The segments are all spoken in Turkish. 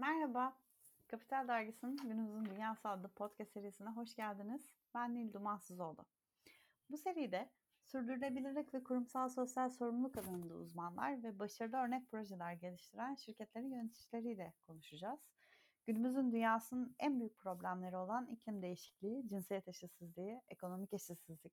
Merhaba, Kapital Dergisi'nin Günümüzün Dünyası adlı podcast serisine hoş geldiniz. Ben Nil Dumansızoğlu. Bu seride sürdürülebilirlik ve kurumsal sosyal sorumluluk alanında uzmanlar ve başarılı örnek projeler geliştiren şirketlerin yöneticileriyle konuşacağız. Günümüzün dünyasının en büyük problemleri olan iklim değişikliği, cinsiyet eşitsizliği, ekonomik eşitsizlik,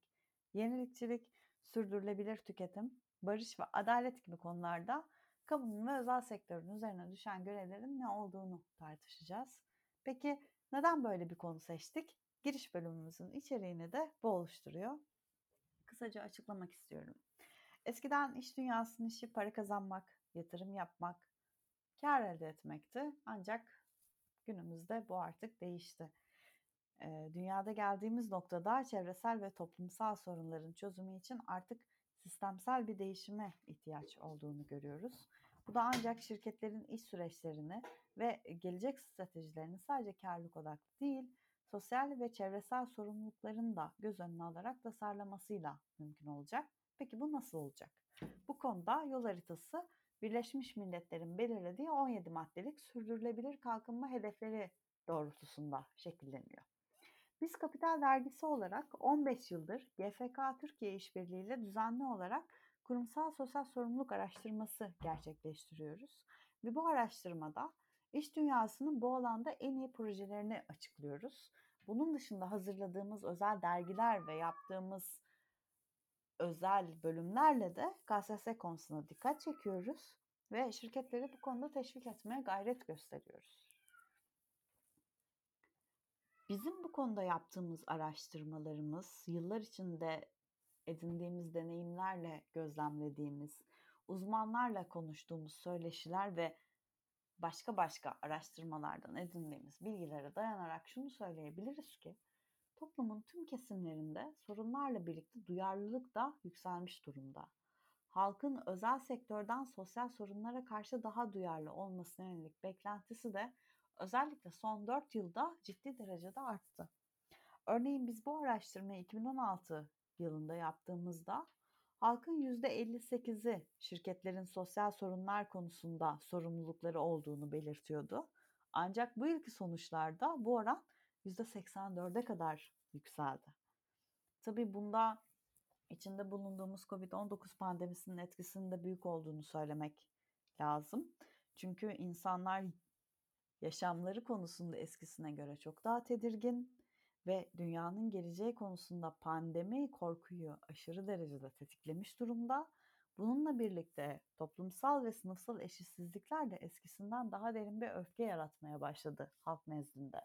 yenilikçilik, sürdürülebilir tüketim, barış ve adalet gibi konularda kamunun ve özel sektörün üzerine düşen görevlerin ne olduğunu tartışacağız. Peki neden böyle bir konu seçtik? Giriş bölümümüzün içeriğini de bu oluşturuyor. Kısaca açıklamak istiyorum. Eskiden iş dünyasının işi para kazanmak, yatırım yapmak, kar elde etmekti. Ancak günümüzde bu artık değişti. Dünyada geldiğimiz noktada çevresel ve toplumsal sorunların çözümü için artık sistemsel bir değişime ihtiyaç olduğunu görüyoruz. Bu da ancak şirketlerin iş süreçlerini ve gelecek stratejilerini sadece karlılık odaklı değil, sosyal ve çevresel sorumlulukların da göz önüne alarak tasarlamasıyla mümkün olacak. Peki bu nasıl olacak? Bu konuda yol haritası Birleşmiş Milletler'in belirlediği 17 maddelik sürdürülebilir kalkınma hedefleri doğrultusunda şekilleniyor. Biz Kapital Dergisi olarak 15 yıldır GFK Türkiye İşbirliği ile düzenli olarak kurumsal sosyal sorumluluk araştırması gerçekleştiriyoruz. Ve bu araştırmada iş dünyasının bu alanda en iyi projelerini açıklıyoruz. Bunun dışında hazırladığımız özel dergiler ve yaptığımız özel bölümlerle de KSS konusuna dikkat çekiyoruz ve şirketleri bu konuda teşvik etmeye gayret gösteriyoruz. Bizim bu konuda yaptığımız araştırmalarımız, yıllar içinde edindiğimiz deneyimlerle gözlemlediğimiz, uzmanlarla konuştuğumuz söyleşiler ve başka başka araştırmalardan edindiğimiz bilgilere dayanarak şunu söyleyebiliriz ki toplumun tüm kesimlerinde sorunlarla birlikte duyarlılık da yükselmiş durumda. Halkın özel sektörden sosyal sorunlara karşı daha duyarlı olmasına yönelik beklentisi de özellikle son 4 yılda ciddi derecede arttı. Örneğin biz bu araştırmayı 2016 yılında yaptığımızda halkın %58'i şirketlerin sosyal sorunlar konusunda sorumlulukları olduğunu belirtiyordu. Ancak bu yılki sonuçlarda bu oran %84'e kadar yükseldi. Tabii bunda içinde bulunduğumuz COVID-19 pandemisinin etkisinin de büyük olduğunu söylemek lazım. Çünkü insanlar yaşamları konusunda eskisine göre çok daha tedirgin ve dünyanın geleceği konusunda pandemi korkuyu aşırı derecede tetiklemiş durumda. Bununla birlikte toplumsal ve sınıfsal eşitsizlikler de eskisinden daha derin bir öfke yaratmaya başladı halk nezdinde.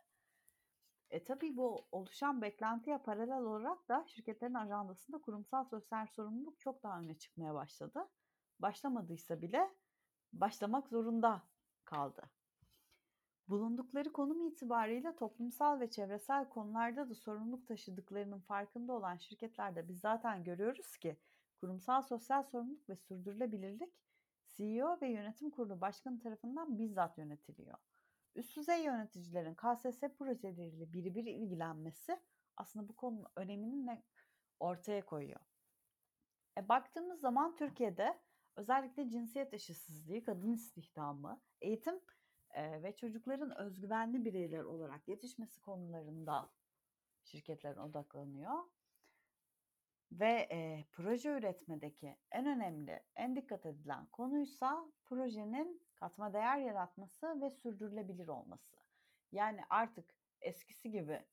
E tabii bu oluşan beklentiye paralel olarak da şirketlerin ajandasında kurumsal sosyal sorumluluk çok daha öne çıkmaya başladı. Başlamadıysa bile başlamak zorunda kaldı. Bulundukları konum itibariyle toplumsal ve çevresel konularda da sorumluluk taşıdıklarının farkında olan şirketlerde biz zaten görüyoruz ki kurumsal sosyal sorumluluk ve sürdürülebilirlik CEO ve yönetim kurulu başkanı tarafından bizzat yönetiliyor. Üst düzey yöneticilerin KSS projeleriyle birebir ilgilenmesi aslında bu konunun önemini ne ortaya koyuyor. E, baktığımız zaman Türkiye'de özellikle cinsiyet eşitsizliği, kadın istihdamı, eğitim e, ve çocukların özgüvenli bireyler olarak yetişmesi konularında şirketler odaklanıyor. Ve e, proje üretmedeki en önemli, en dikkat edilen konuysa projenin katma değer yaratması ve sürdürülebilir olması. Yani artık eskisi gibi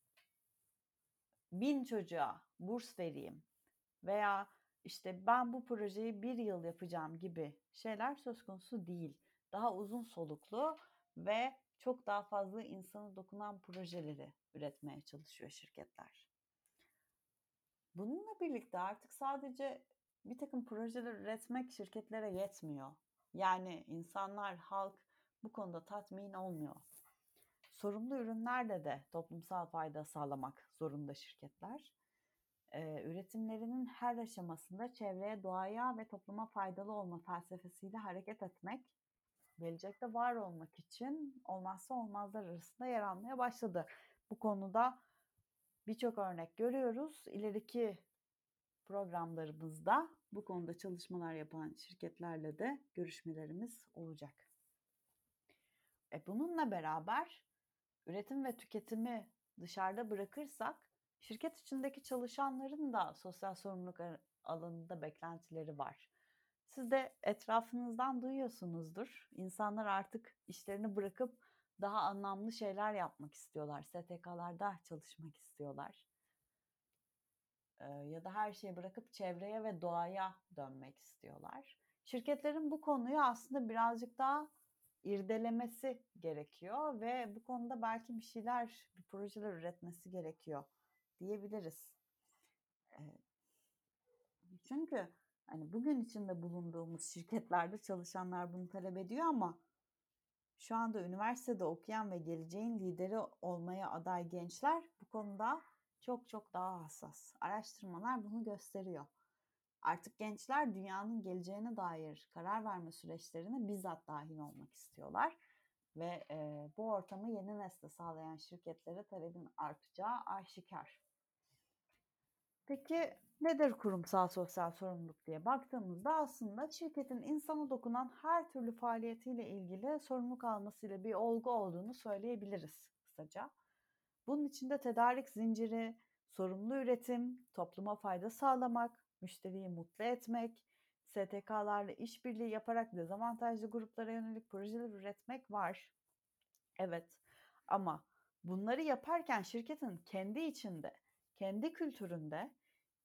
bin çocuğa burs vereyim veya işte ben bu projeyi bir yıl yapacağım gibi şeyler söz konusu değil. Daha uzun soluklu ve çok daha fazla insana dokunan projeleri üretmeye çalışıyor şirketler. Bununla birlikte artık sadece bir takım projeler üretmek şirketlere yetmiyor. Yani insanlar, halk bu konuda tatmin olmuyor. Sorumlu ürünlerle de toplumsal fayda sağlamak zorunda şirketler. Ee, üretimlerinin her aşamasında çevreye, doğaya ve topluma faydalı olma felsefesiyle hareket etmek gelecekte var olmak için olmazsa olmazlar arasında yer almaya başladı. Bu konuda birçok örnek görüyoruz. İleriki programlarımızda bu konuda çalışmalar yapan şirketlerle de görüşmelerimiz olacak. E bununla beraber üretim ve tüketimi dışarıda bırakırsak şirket içindeki çalışanların da sosyal sorumluluk alanında beklentileri var. Siz de etrafınızdan duyuyorsunuzdur. İnsanlar artık işlerini bırakıp daha anlamlı şeyler yapmak istiyorlar. STK'larda çalışmak istiyorlar. Ya da her şeyi bırakıp çevreye ve doğaya dönmek istiyorlar. Şirketlerin bu konuyu aslında birazcık daha irdelemesi gerekiyor ve bu konuda belki bir şeyler, bir projeler üretmesi gerekiyor diyebiliriz. Çünkü hani bugün içinde bulunduğumuz şirketlerde çalışanlar bunu talep ediyor ama şu anda üniversitede okuyan ve geleceğin lideri olmaya aday gençler bu konuda çok çok daha hassas. Araştırmalar bunu gösteriyor. Artık gençler dünyanın geleceğine dair karar verme süreçlerine bizzat dahil olmak istiyorlar ve e, bu ortamı yeni nesle sağlayan şirketlere talebin artacağı aşikar. Peki nedir kurumsal sosyal sorumluluk diye baktığımızda aslında şirketin insana dokunan her türlü faaliyetiyle ilgili sorumluluk almasıyla bir olgu olduğunu söyleyebiliriz kısaca. Bunun içinde tedarik zinciri, sorumlu üretim, topluma fayda sağlamak, müşteriyi mutlu etmek, STK'larla işbirliği yaparak dezavantajlı gruplara yönelik projeler üretmek var. Evet ama bunları yaparken şirketin kendi içinde, kendi kültüründe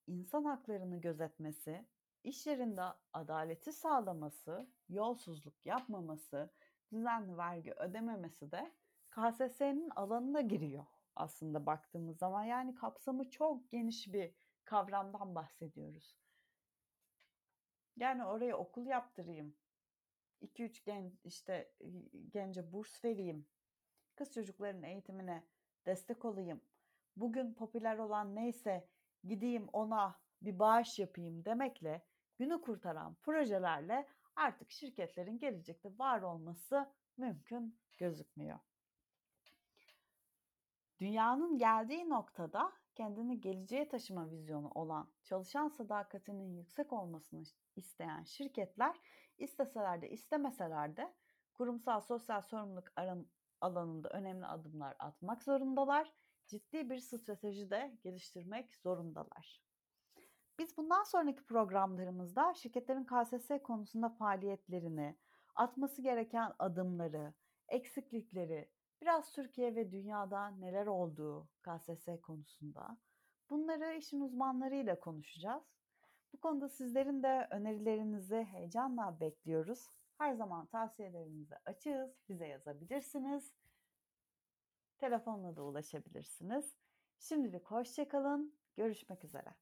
insan haklarını gözetmesi, iş yerinde adaleti sağlaması, yolsuzluk yapmaması, düzenli vergi ödememesi de KSS'nin alanına giriyor aslında baktığımız zaman. Yani kapsamı çok geniş bir kavramdan bahsediyoruz. Yani oraya okul yaptırayım. 2-3 gen işte gence burs vereyim. Kız çocukların eğitimine destek olayım. Bugün popüler olan neyse gideyim ona bir bağış yapayım demekle günü kurtaran projelerle artık şirketlerin gelecekte var olması mümkün gözükmüyor. Dünyanın geldiği noktada kendini geleceğe taşıma vizyonu olan, çalışan sadakatinin yüksek olmasını isteyen şirketler isteseler de istemeseler de kurumsal sosyal sorumluluk alanında önemli adımlar atmak zorundalar. Ciddi bir strateji de geliştirmek zorundalar. Biz bundan sonraki programlarımızda şirketlerin KSS konusunda faaliyetlerini, atması gereken adımları, eksiklikleri, biraz Türkiye ve dünyada neler olduğu KSS konusunda bunları işin uzmanlarıyla konuşacağız. Bu konuda sizlerin de önerilerinizi heyecanla bekliyoruz. Her zaman tavsiyelerimizi açığız. Bize yazabilirsiniz. Telefonla da ulaşabilirsiniz. Şimdilik hoşçakalın. Görüşmek üzere.